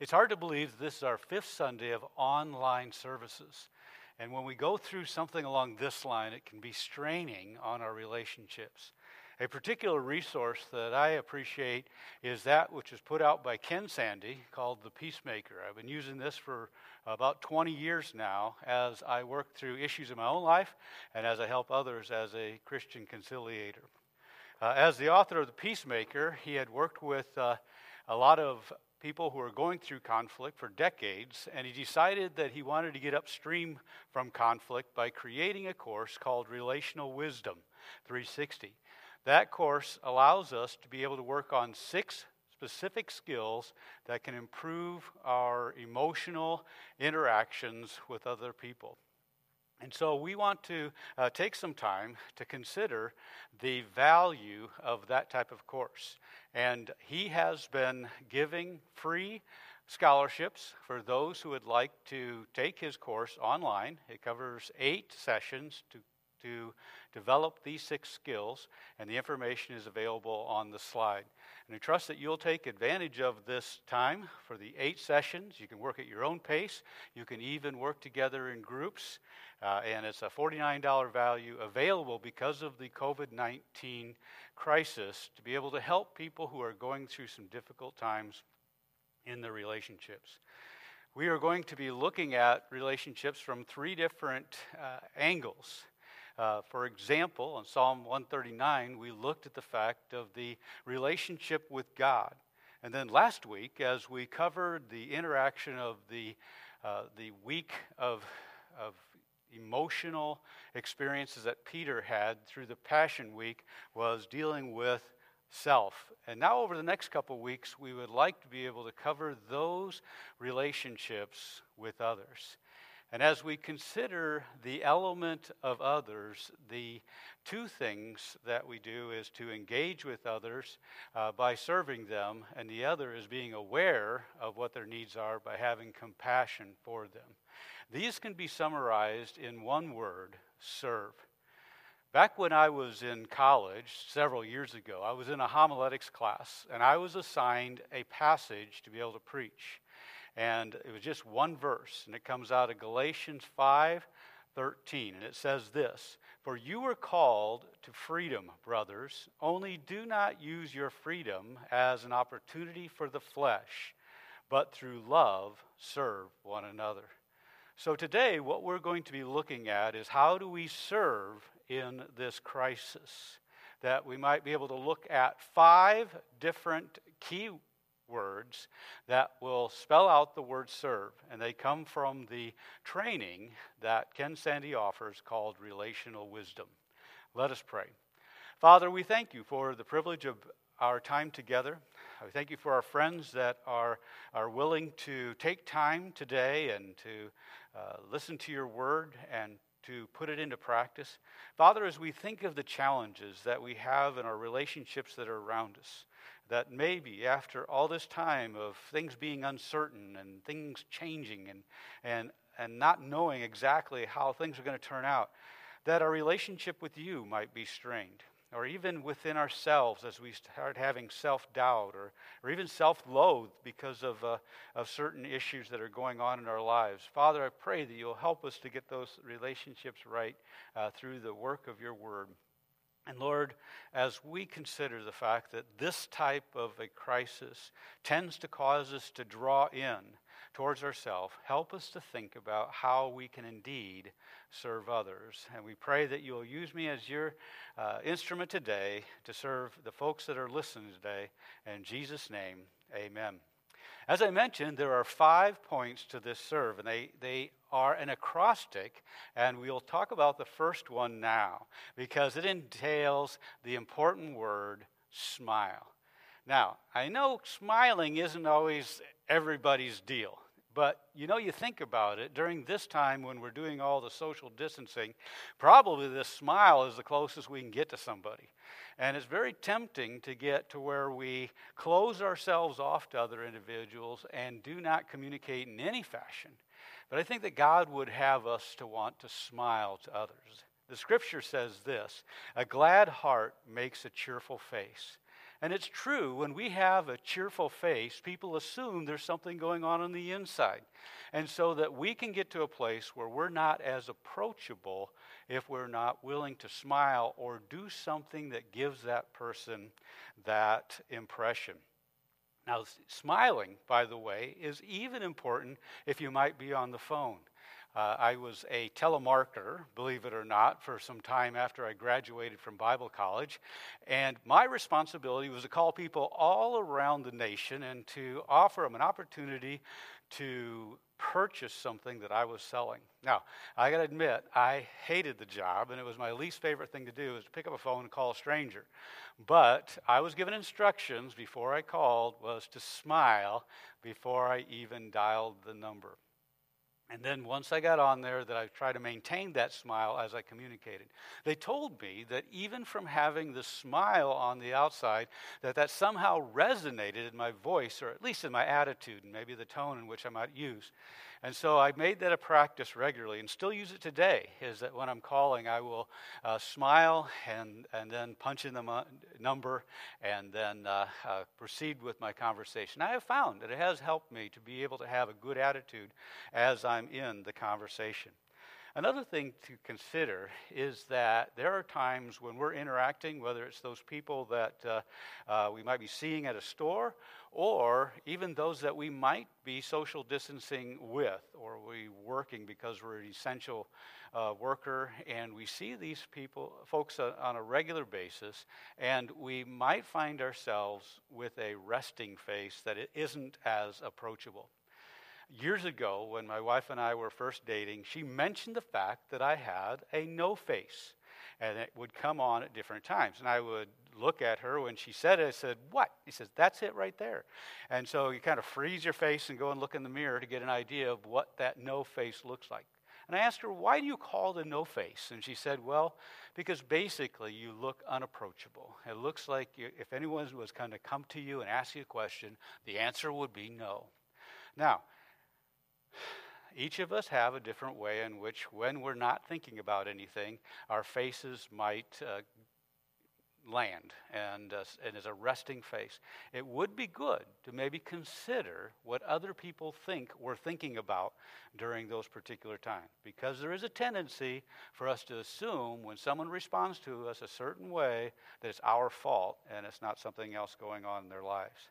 It's hard to believe this is our fifth Sunday of online services. And when we go through something along this line, it can be straining on our relationships. A particular resource that I appreciate is that which is put out by Ken Sande called The Peacemaker. I've been using this for about 20 years now as I work through issues in my own life and as I help others as a Christian conciliator. Uh, as the author of The Peacemaker, he had worked with uh, a lot of people who were going through conflict for decades, and he decided that he wanted to get upstream from conflict by creating a course called Relational Wisdom 360. That course allows us to be able to work on six specific skills that can improve our emotional interactions with other people. And so we want to uh, take some time to consider the value of that type of course. And he has been giving free scholarships for those who would like to take his course online. It covers eight sessions to, to develop these six skills, and the information is available on the slide. And I trust that you'll take advantage of this time for the eight sessions. You can work at your own pace, you can even work together in groups. Uh, and it's a $49 value available because of the COVID 19 crisis to be able to help people who are going through some difficult times in their relationships. We are going to be looking at relationships from three different uh, angles. Uh, for example, in Psalm 139, we looked at the fact of the relationship with God. And then last week, as we covered the interaction of the, uh, the week of, of emotional experiences that Peter had through the Passion Week was dealing with self. And now, over the next couple weeks, we would like to be able to cover those relationships with others. And as we consider the element of others, the two things that we do is to engage with others uh, by serving them, and the other is being aware of what their needs are by having compassion for them. These can be summarized in one word serve. Back when I was in college several years ago, I was in a homiletics class, and I was assigned a passage to be able to preach. And it was just one verse, and it comes out of Galatians 5 13. And it says this For you were called to freedom, brothers, only do not use your freedom as an opportunity for the flesh, but through love serve one another. So, today, what we're going to be looking at is how do we serve in this crisis? That we might be able to look at five different key words that will spell out the word serve. And they come from the training that Ken Sande offers called Relational Wisdom. Let us pray. Father, we thank you for the privilege of our time together. We thank you for our friends that are, are willing to take time today and to uh, listen to your word and to put it into practice. Father, as we think of the challenges that we have in our relationships that are around us, that maybe after all this time of things being uncertain and things changing and, and, and not knowing exactly how things are going to turn out, that our relationship with you might be strained or even within ourselves as we start having self doubt or, or even self loathe because of, uh, of certain issues that are going on in our lives. Father, I pray that you'll help us to get those relationships right uh, through the work of your word. And Lord, as we consider the fact that this type of a crisis tends to cause us to draw in towards ourselves, help us to think about how we can indeed serve others. And we pray that you'll use me as your uh, instrument today to serve the folks that are listening today. In Jesus' name, amen. As I mentioned, there are five points to this serve, and they, they are an acrostic, and we'll talk about the first one now because it entails the important word smile. Now, I know smiling isn't always everybody's deal. But you know, you think about it, during this time when we're doing all the social distancing, probably this smile is the closest we can get to somebody. And it's very tempting to get to where we close ourselves off to other individuals and do not communicate in any fashion. But I think that God would have us to want to smile to others. The scripture says this a glad heart makes a cheerful face. And it's true, when we have a cheerful face, people assume there's something going on on the inside. And so that we can get to a place where we're not as approachable if we're not willing to smile or do something that gives that person that impression. Now, smiling, by the way, is even important if you might be on the phone. Uh, I was a telemarketer, believe it or not, for some time after I graduated from Bible college. And my responsibility was to call people all around the nation and to offer them an opportunity to purchase something that I was selling. Now, I got to admit, I hated the job, and it was my least favorite thing to do was to pick up a phone and call a stranger. But I was given instructions before I called was to smile before I even dialed the number. And then once I got on there, that I try to maintain that smile as I communicated. They told me that even from having the smile on the outside, that that somehow resonated in my voice, or at least in my attitude, and maybe the tone in which I might use. And so I made that a practice regularly and still use it today. Is that when I'm calling, I will uh, smile and, and then punch in the mo- number and then uh, uh, proceed with my conversation. I have found that it has helped me to be able to have a good attitude as I'm in the conversation. Another thing to consider is that there are times when we're interacting, whether it's those people that uh, uh, we might be seeing at a store or even those that we might be social distancing with, or we working because we're an essential uh, worker, and we see these people, folks, uh, on a regular basis, and we might find ourselves with a resting face that it isn't as approachable. Years ago, when my wife and I were first dating, she mentioned the fact that I had a no face and it would come on at different times. And I would look at her when she said it. I said, What? He says, That's it right there. And so you kind of freeze your face and go and look in the mirror to get an idea of what that no face looks like. And I asked her, Why do you call it a no face? And she said, Well, because basically you look unapproachable. It looks like you, if anyone was going to come to you and ask you a question, the answer would be no. Now, each of us have a different way in which, when we're not thinking about anything, our faces might uh, land and, uh, and as a resting face. It would be good to maybe consider what other people think we're thinking about during those particular times because there is a tendency for us to assume when someone responds to us a certain way that it's our fault and it's not something else going on in their lives.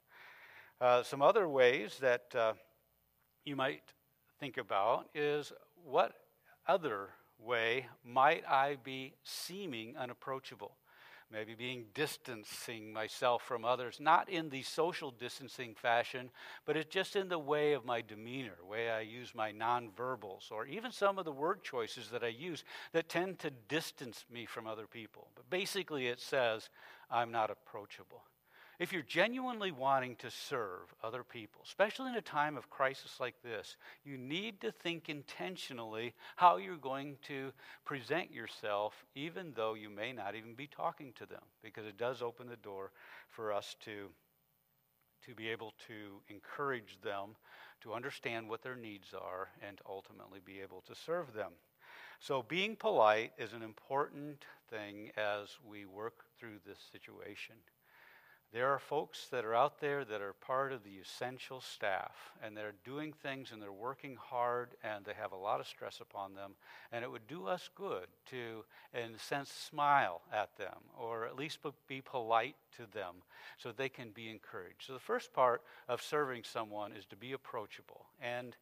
Uh, some other ways that uh, you might think about is what other way might I be seeming unapproachable? Maybe being distancing myself from others, not in the social distancing fashion, but it's just in the way of my demeanor, way I use my nonverbals, or even some of the word choices that I use that tend to distance me from other people. But basically, it says, I'm not approachable. If you're genuinely wanting to serve other people, especially in a time of crisis like this, you need to think intentionally how you're going to present yourself, even though you may not even be talking to them, because it does open the door for us to, to be able to encourage them to understand what their needs are and ultimately be able to serve them. So, being polite is an important thing as we work through this situation. There are folks that are out there that are part of the essential staff, and they're doing things and they're working hard, and they have a lot of stress upon them. And it would do us good to, in a sense, smile at them, or at least be polite to them so they can be encouraged. So, the first part of serving someone is to be approachable. And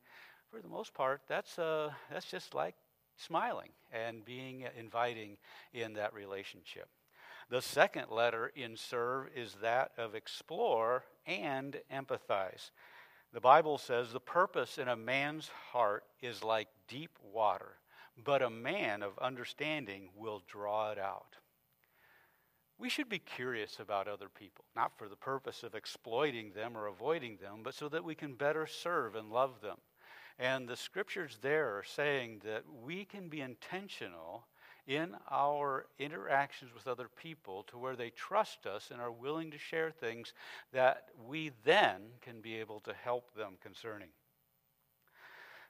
for the most part, that's, uh, that's just like smiling and being inviting in that relationship. The second letter in serve is that of explore and empathize. The Bible says the purpose in a man's heart is like deep water, but a man of understanding will draw it out. We should be curious about other people, not for the purpose of exploiting them or avoiding them, but so that we can better serve and love them. And the scriptures there are saying that we can be intentional in our interactions with other people to where they trust us and are willing to share things that we then can be able to help them concerning.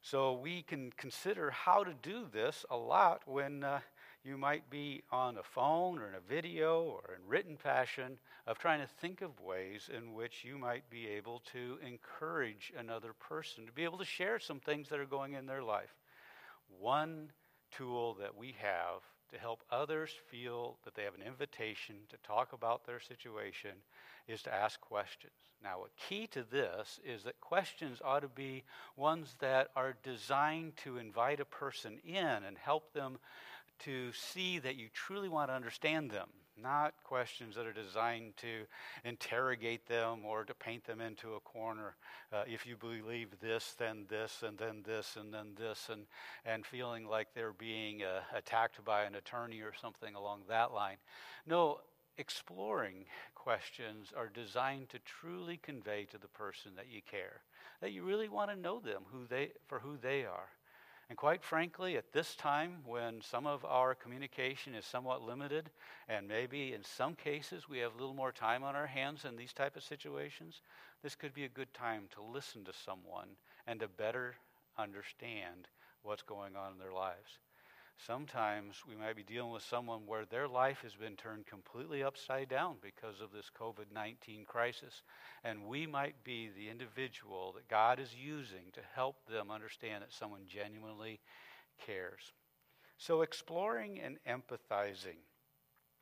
So we can consider how to do this a lot when uh, you might be on a phone or in a video or in written fashion of trying to think of ways in which you might be able to encourage another person to be able to share some things that are going in their life. One tool that we have to help others feel that they have an invitation to talk about their situation is to ask questions. Now, a key to this is that questions ought to be ones that are designed to invite a person in and help them to see that you truly want to understand them, not questions that are designed to interrogate them or to paint them into a corner. Uh, if you believe this, then this, and then this, and then this, and, and feeling like they're being uh, attacked by an attorney or something along that line. No, exploring questions are designed to truly convey to the person that you care, that you really want to know them who they, for who they are. And quite frankly, at this time when some of our communication is somewhat limited, and maybe in some cases we have a little more time on our hands in these type of situations, this could be a good time to listen to someone and to better understand what's going on in their lives. Sometimes we might be dealing with someone where their life has been turned completely upside down because of this COVID 19 crisis. And we might be the individual that God is using to help them understand that someone genuinely cares. So, exploring and empathizing.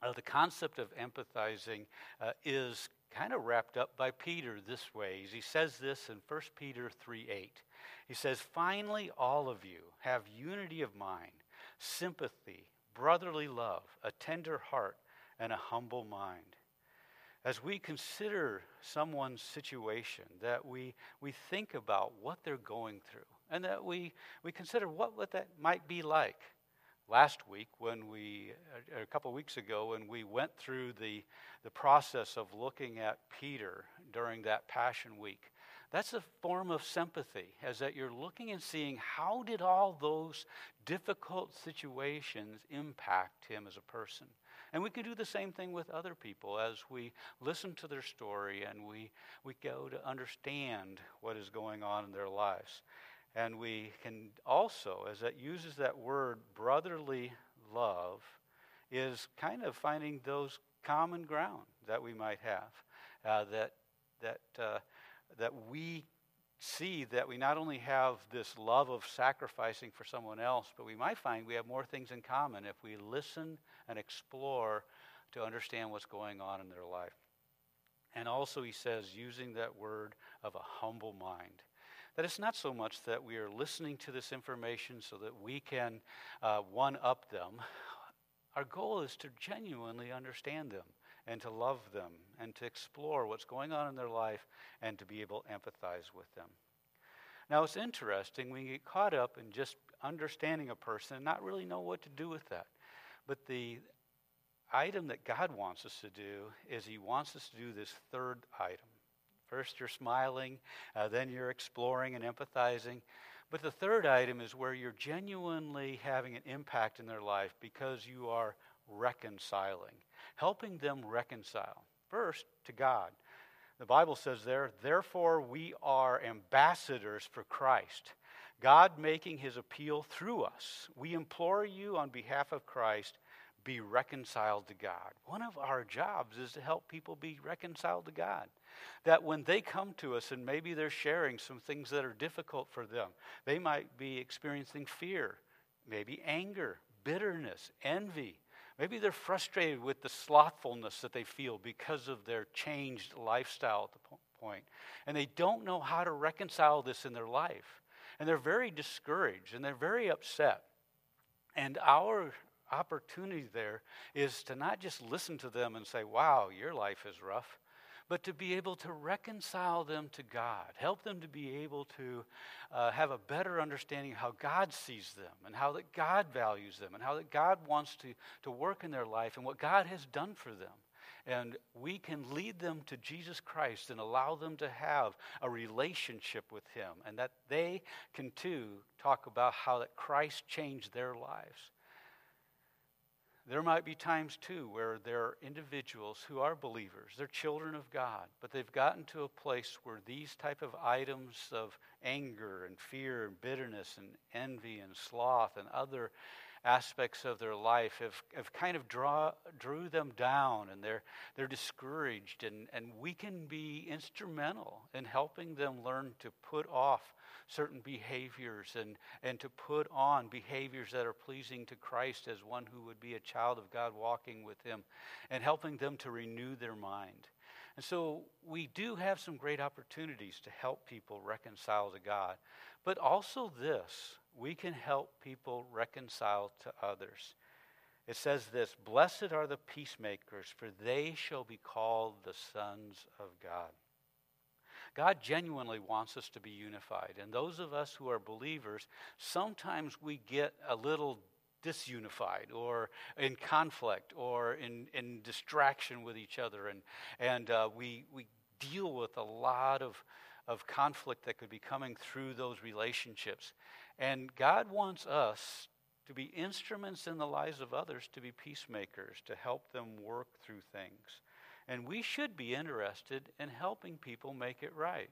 Uh, the concept of empathizing uh, is kind of wrapped up by Peter this way. He says this in 1 Peter 3 8. He says, Finally, all of you have unity of mind sympathy, brotherly love, a tender heart, and a humble mind. As we consider someone's situation, that we, we think about what they're going through, and that we, we consider what, what that might be like. Last week, when we, a couple of weeks ago, when we went through the, the process of looking at Peter during that Passion Week, that's a form of sympathy, as that you're looking and seeing how did all those difficult situations impact him as a person. And we can do the same thing with other people as we listen to their story and we, we go to understand what is going on in their lives. And we can also, as that uses that word brotherly love, is kind of finding those common ground that we might have. Uh, that that uh, that we see that we not only have this love of sacrificing for someone else, but we might find we have more things in common if we listen and explore to understand what's going on in their life. And also, he says, using that word of a humble mind. That it's not so much that we are listening to this information so that we can uh, one up them. Our goal is to genuinely understand them and to love them and to explore what's going on in their life and to be able to empathize with them. Now, it's interesting we get caught up in just understanding a person and not really know what to do with that. But the item that God wants us to do is He wants us to do this third item. First, you're smiling, uh, then you're exploring and empathizing. But the third item is where you're genuinely having an impact in their life because you are reconciling, helping them reconcile. First, to God. The Bible says there, therefore we are ambassadors for Christ, God making his appeal through us. We implore you on behalf of Christ, be reconciled to God. One of our jobs is to help people be reconciled to God. That when they come to us and maybe they're sharing some things that are difficult for them, they might be experiencing fear, maybe anger, bitterness, envy, Maybe they're frustrated with the slothfulness that they feel because of their changed lifestyle at the point, and they don't know how to reconcile this in their life. And they're very discouraged and they're very upset. And our opportunity there is to not just listen to them and say, wow, your life is rough, but to be able to reconcile them to God, help them to be able to uh, have a better understanding of how God sees them and how that God values them and how that God wants to, to work in their life and what God has done for them. And we can lead them to Jesus Christ and allow them to have a relationship with Him, and that they can too talk about how that Christ changed their lives. There might be times too where there are individuals who are believers, they're children of God, but they've gotten to a place where these type of items of anger and fear and bitterness and envy and sloth and other aspects of their life have, have kind of draw, drew them down and they're, they're discouraged. And, and we can be instrumental in helping them learn to put off certain behaviors and, and to put on behaviors that are pleasing to Christ as one who would be a child of God walking with Him and helping them to renew their mind. And so we do have some great opportunities to help people reconcile to God. But also, this we can help people reconcile to others. It says this Blessed are the peacemakers, for they shall be called the sons of God. God genuinely wants us to be unified. And those of us who are believers, sometimes we get a little disunified or in conflict or in, in distraction with each other. And, and uh, we, we deal with a lot of, of conflict that could be coming through those relationships. And God wants us to be instruments in the lives of others, to be peacemakers, to help them work through things. And we should be interested in helping people make it right.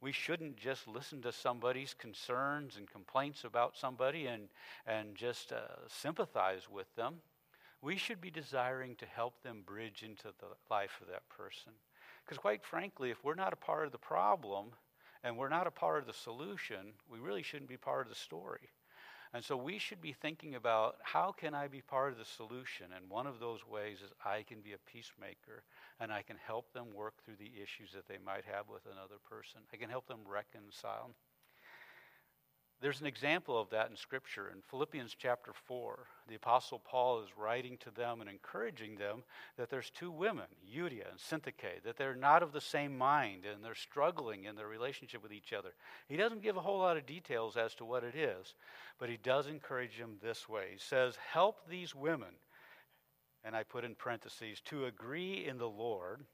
We shouldn't just listen to somebody's concerns and complaints about somebody and, and just uh, sympathize with them. We should be desiring to help them bridge into the life of that person. Because, quite frankly, if we're not a part of the problem and we're not a part of the solution, we really shouldn't be part of the story. And so we should be thinking about how can I be part of the solution? And one of those ways is I can be a peacemaker and I can help them work through the issues that they might have with another person. I can help them reconcile. There's an example of that in Scripture. In Philippians chapter 4, the Apostle Paul is writing to them and encouraging them that there's two women, Euodia and Syntyche, that they're not of the same mind and they're struggling in their relationship with each other. He doesn't give a whole lot of details as to what it is, but he does encourage them this way. He says, Help these women, and I put in parentheses, to agree in the Lord,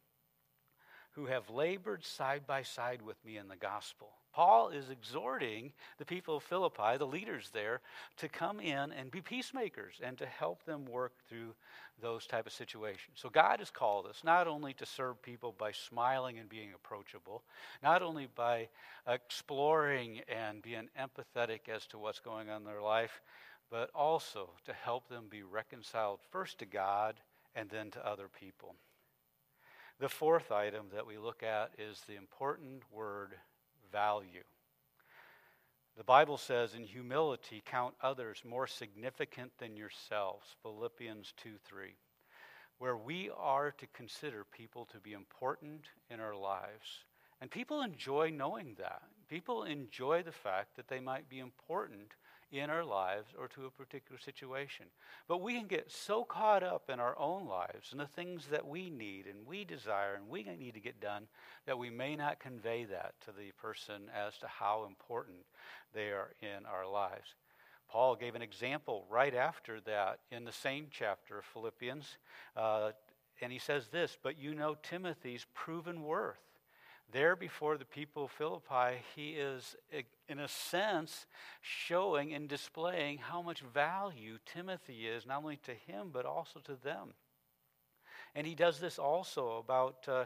who have labored side by side with me in the gospel. Paul is exhorting the people of Philippi, the leaders there, to come in and be peacemakers and to help them work through those type of situations. So God has called us not only to serve people by smiling and being approachable, not only by exploring and being empathetic as to what's going on in their life, but also to help them be reconciled first to God and then to other people. The fourth item that we look at is the important word value. The Bible says, in humility, count others more significant than yourselves. Philippians 2 3. Where we are to consider people to be important in our lives. And people enjoy knowing that. People enjoy the fact that they might be important in our lives or to a particular situation. But we can get so caught up in our own lives and the things that we need and we desire and we need to get done that we may not convey that to the person as to how important they are in our lives. Paul gave an example right after that in the same chapter of Philippians. Uh, and he says this, but you know Timothy's proven worth there before the people of Philippi, he is, in a sense, showing and displaying how much value Timothy is, not only to him, but also to them. And he does this also about uh,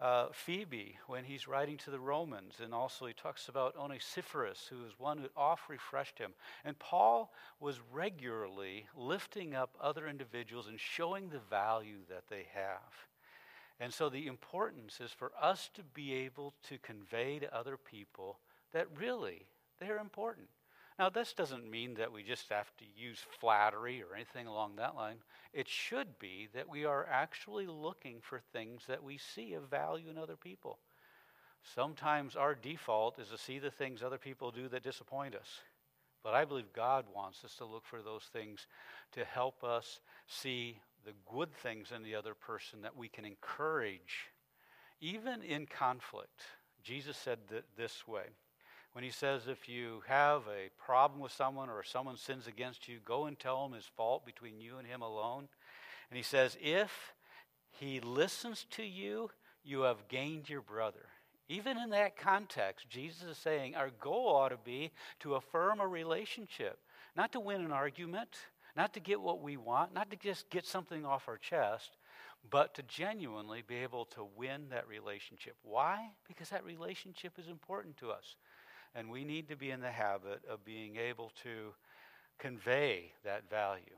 uh, Phoebe when he's writing to the Romans. And also he talks about Onesiphorus, who is one who oft refreshed him. And Paul was regularly lifting up other individuals and showing the value that they have. And so the importance is for us to be able to convey to other people that really they're important. Now, this doesn't mean that we just have to use flattery or anything along that line. It should be that we are actually looking for things that we see of value in other people. Sometimes our default is to see the things other people do that disappoint us. But I believe God wants us to look for those things to help us see the good things in the other person that we can encourage, even in conflict. Jesus said th- this way when he says, If you have a problem with someone or someone sins against you, go and tell him his fault between you and him alone. And he says, If he listens to you, you have gained your brother. Even in that context, Jesus is saying our goal ought to be to affirm a relationship, not to win an argument, not to get what we want, not to just get something off our chest, but to genuinely be able to win that relationship. Why? Because that relationship is important to us. And we need to be in the habit of being able to convey that value.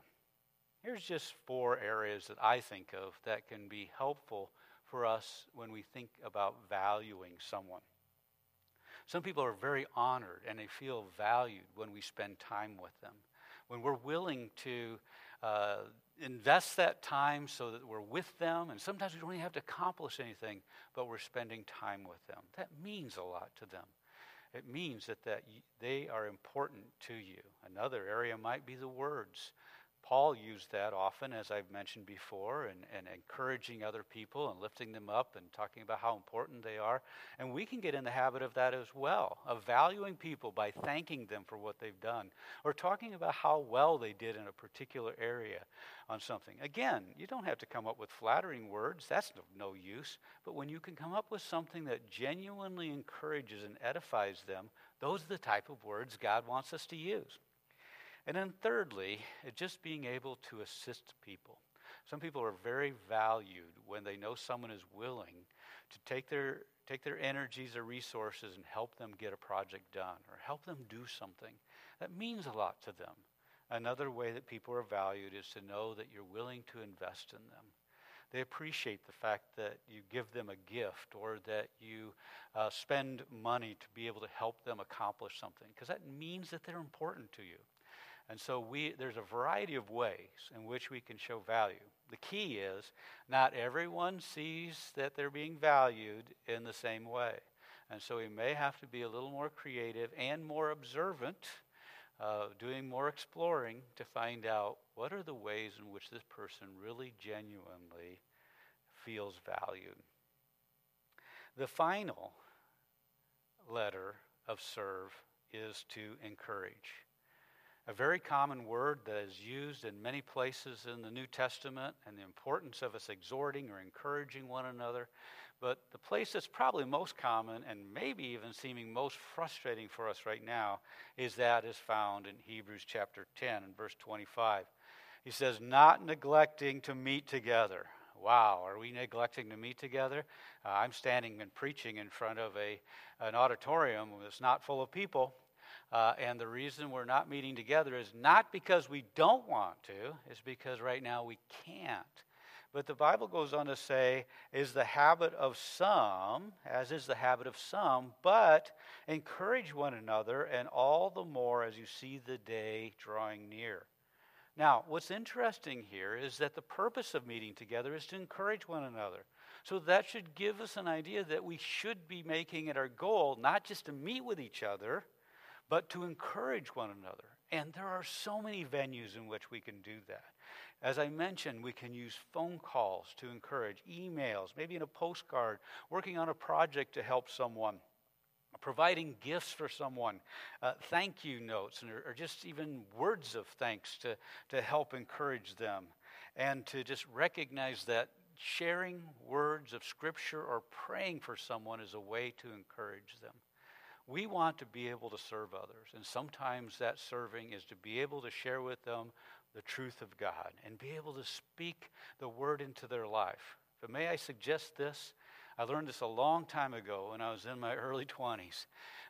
Here's just four areas that I think of that can be helpful for us when we think about valuing someone. Some people are very honored and they feel valued when we spend time with them. When we're willing to uh, invest that time so that we're with them, and sometimes we don't even have to accomplish anything, but we're spending time with them. That means a lot to them. It means that, that they are important to you. Another area might be the words. Paul used that often, as I've mentioned before, and, and encouraging other people and lifting them up and talking about how important they are. And we can get in the habit of that as well, of valuing people by thanking them for what they've done, or talking about how well they did in a particular area on something. Again, you don't have to come up with flattering words, that's no, no use. But when you can come up with something that genuinely encourages and edifies them, those are the type of words God wants us to use. And then, thirdly, just being able to assist people. Some people are very valued when they know someone is willing to take their, take their energies or resources and help them get a project done or help them do something. That means a lot to them. Another way that people are valued is to know that you're willing to invest in them. They appreciate the fact that you give them a gift or that you uh, spend money to be able to help them accomplish something because that means that they're important to you. And so we, there's a variety of ways in which we can show value. The key is not everyone sees that they're being valued in the same way. And so we may have to be a little more creative and more observant, uh, doing more exploring to find out what are the ways in which this person really genuinely feels valued. The final letter of serve is to encourage a very common word that is used in many places in the New Testament and the importance of us exhorting or encouraging one another. But the place that's probably most common and maybe even seeming most frustrating for us right now is that is found in Hebrews chapter 10 and verse 25. He says, Not neglecting to meet together. Wow, are we neglecting to meet together? Uh, I'm standing and preaching in front of a, an auditorium that's not full of people uh, and the reason we're not meeting together is not because we don't want to, it's because right now we can't. But the Bible goes on to say, is the habit of some, as is the habit of some, but encourage one another, and all the more as you see the day drawing near. Now, what's interesting here is that the purpose of meeting together is to encourage one another. So that should give us an idea that we should be making it our goal not just to meet with each other, but to encourage one another. And there are so many venues in which we can do that. As I mentioned, we can use phone calls to encourage, emails, maybe in a postcard, working on a project to help someone, providing gifts for someone, uh, thank you notes, or, or just even words of thanks to, to help encourage them, and to just recognize that sharing words of Scripture or praying for someone is a way to encourage them. We want to be able to serve others, and sometimes that serving is to be able to share with them the truth of God and be able to speak the word into their life. But may I suggest this? I learned this a long time ago when I was in my early 20s.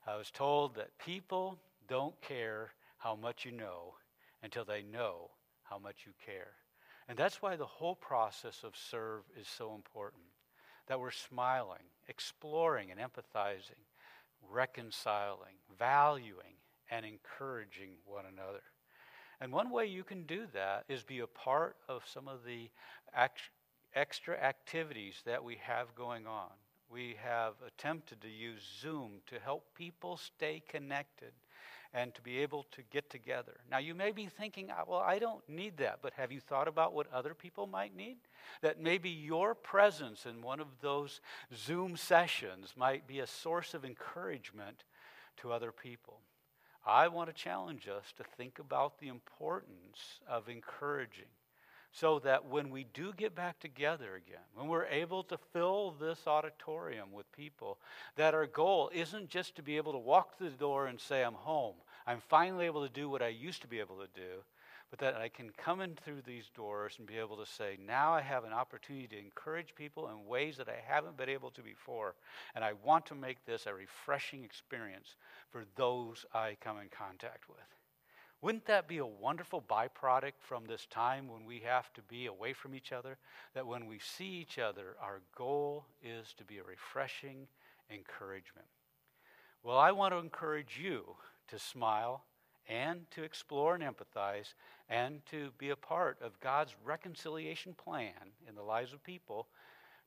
I was told that people don't care how much you know until they know how much you care. And that's why the whole process of serve is so important. That we're smiling, exploring, and empathizing reconciling, valuing, and encouraging one another. And one way you can do that is be a part of some of the act- extra activities that we have going on. We have attempted to use Zoom to help people stay connected and to be able to get together. Now, you may be thinking, ah, well, I don't need that, but have you thought about what other people might need? That maybe your presence in one of those Zoom sessions might be a source of encouragement to other people. I want to challenge us to think about the importance of encouraging so that when we do get back together again, when we're able to fill this auditorium with people, that our goal isn't just to be able to walk through the door and say, I'm home. I'm finally able to do what I used to be able to do, but that I can come in through these doors and be able to say, now I have an opportunity to encourage people in ways that I haven't been able to before. And I want to make this a refreshing experience for those I come in contact with. Wouldn't that be a wonderful byproduct from this time when we have to be away from each other? That when we see each other, our goal is to be a refreshing encouragement. Well, I want to encourage you to smile and to explore and empathize and to be a part of God's reconciliation plan in the lives of people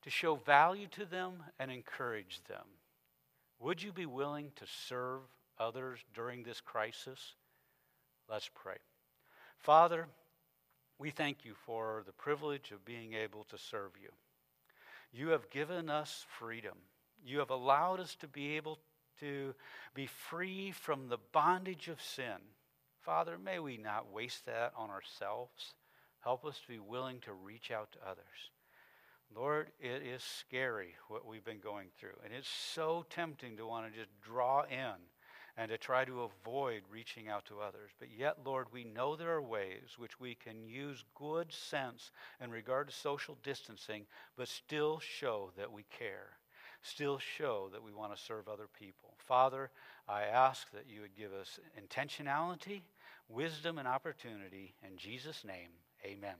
to show value to them and encourage them. Would you be willing to serve others during this crisis? Let's pray. Father, we thank you for the privilege of being able to serve you. You have given us freedom. You have allowed us to be able to be free from the bondage of sin. Father, may we not waste that on ourselves. Help us to be willing to reach out to others. Lord, it is scary what we've been going through. And it's so tempting to want to just draw in and to try to avoid reaching out to others. But yet, Lord, we know there are ways which we can use good sense in regard to social distancing, but still show that we care, still show that we want to serve other people. Father, I ask that you would give us intentionality, wisdom, and opportunity. In Jesus' name, amen.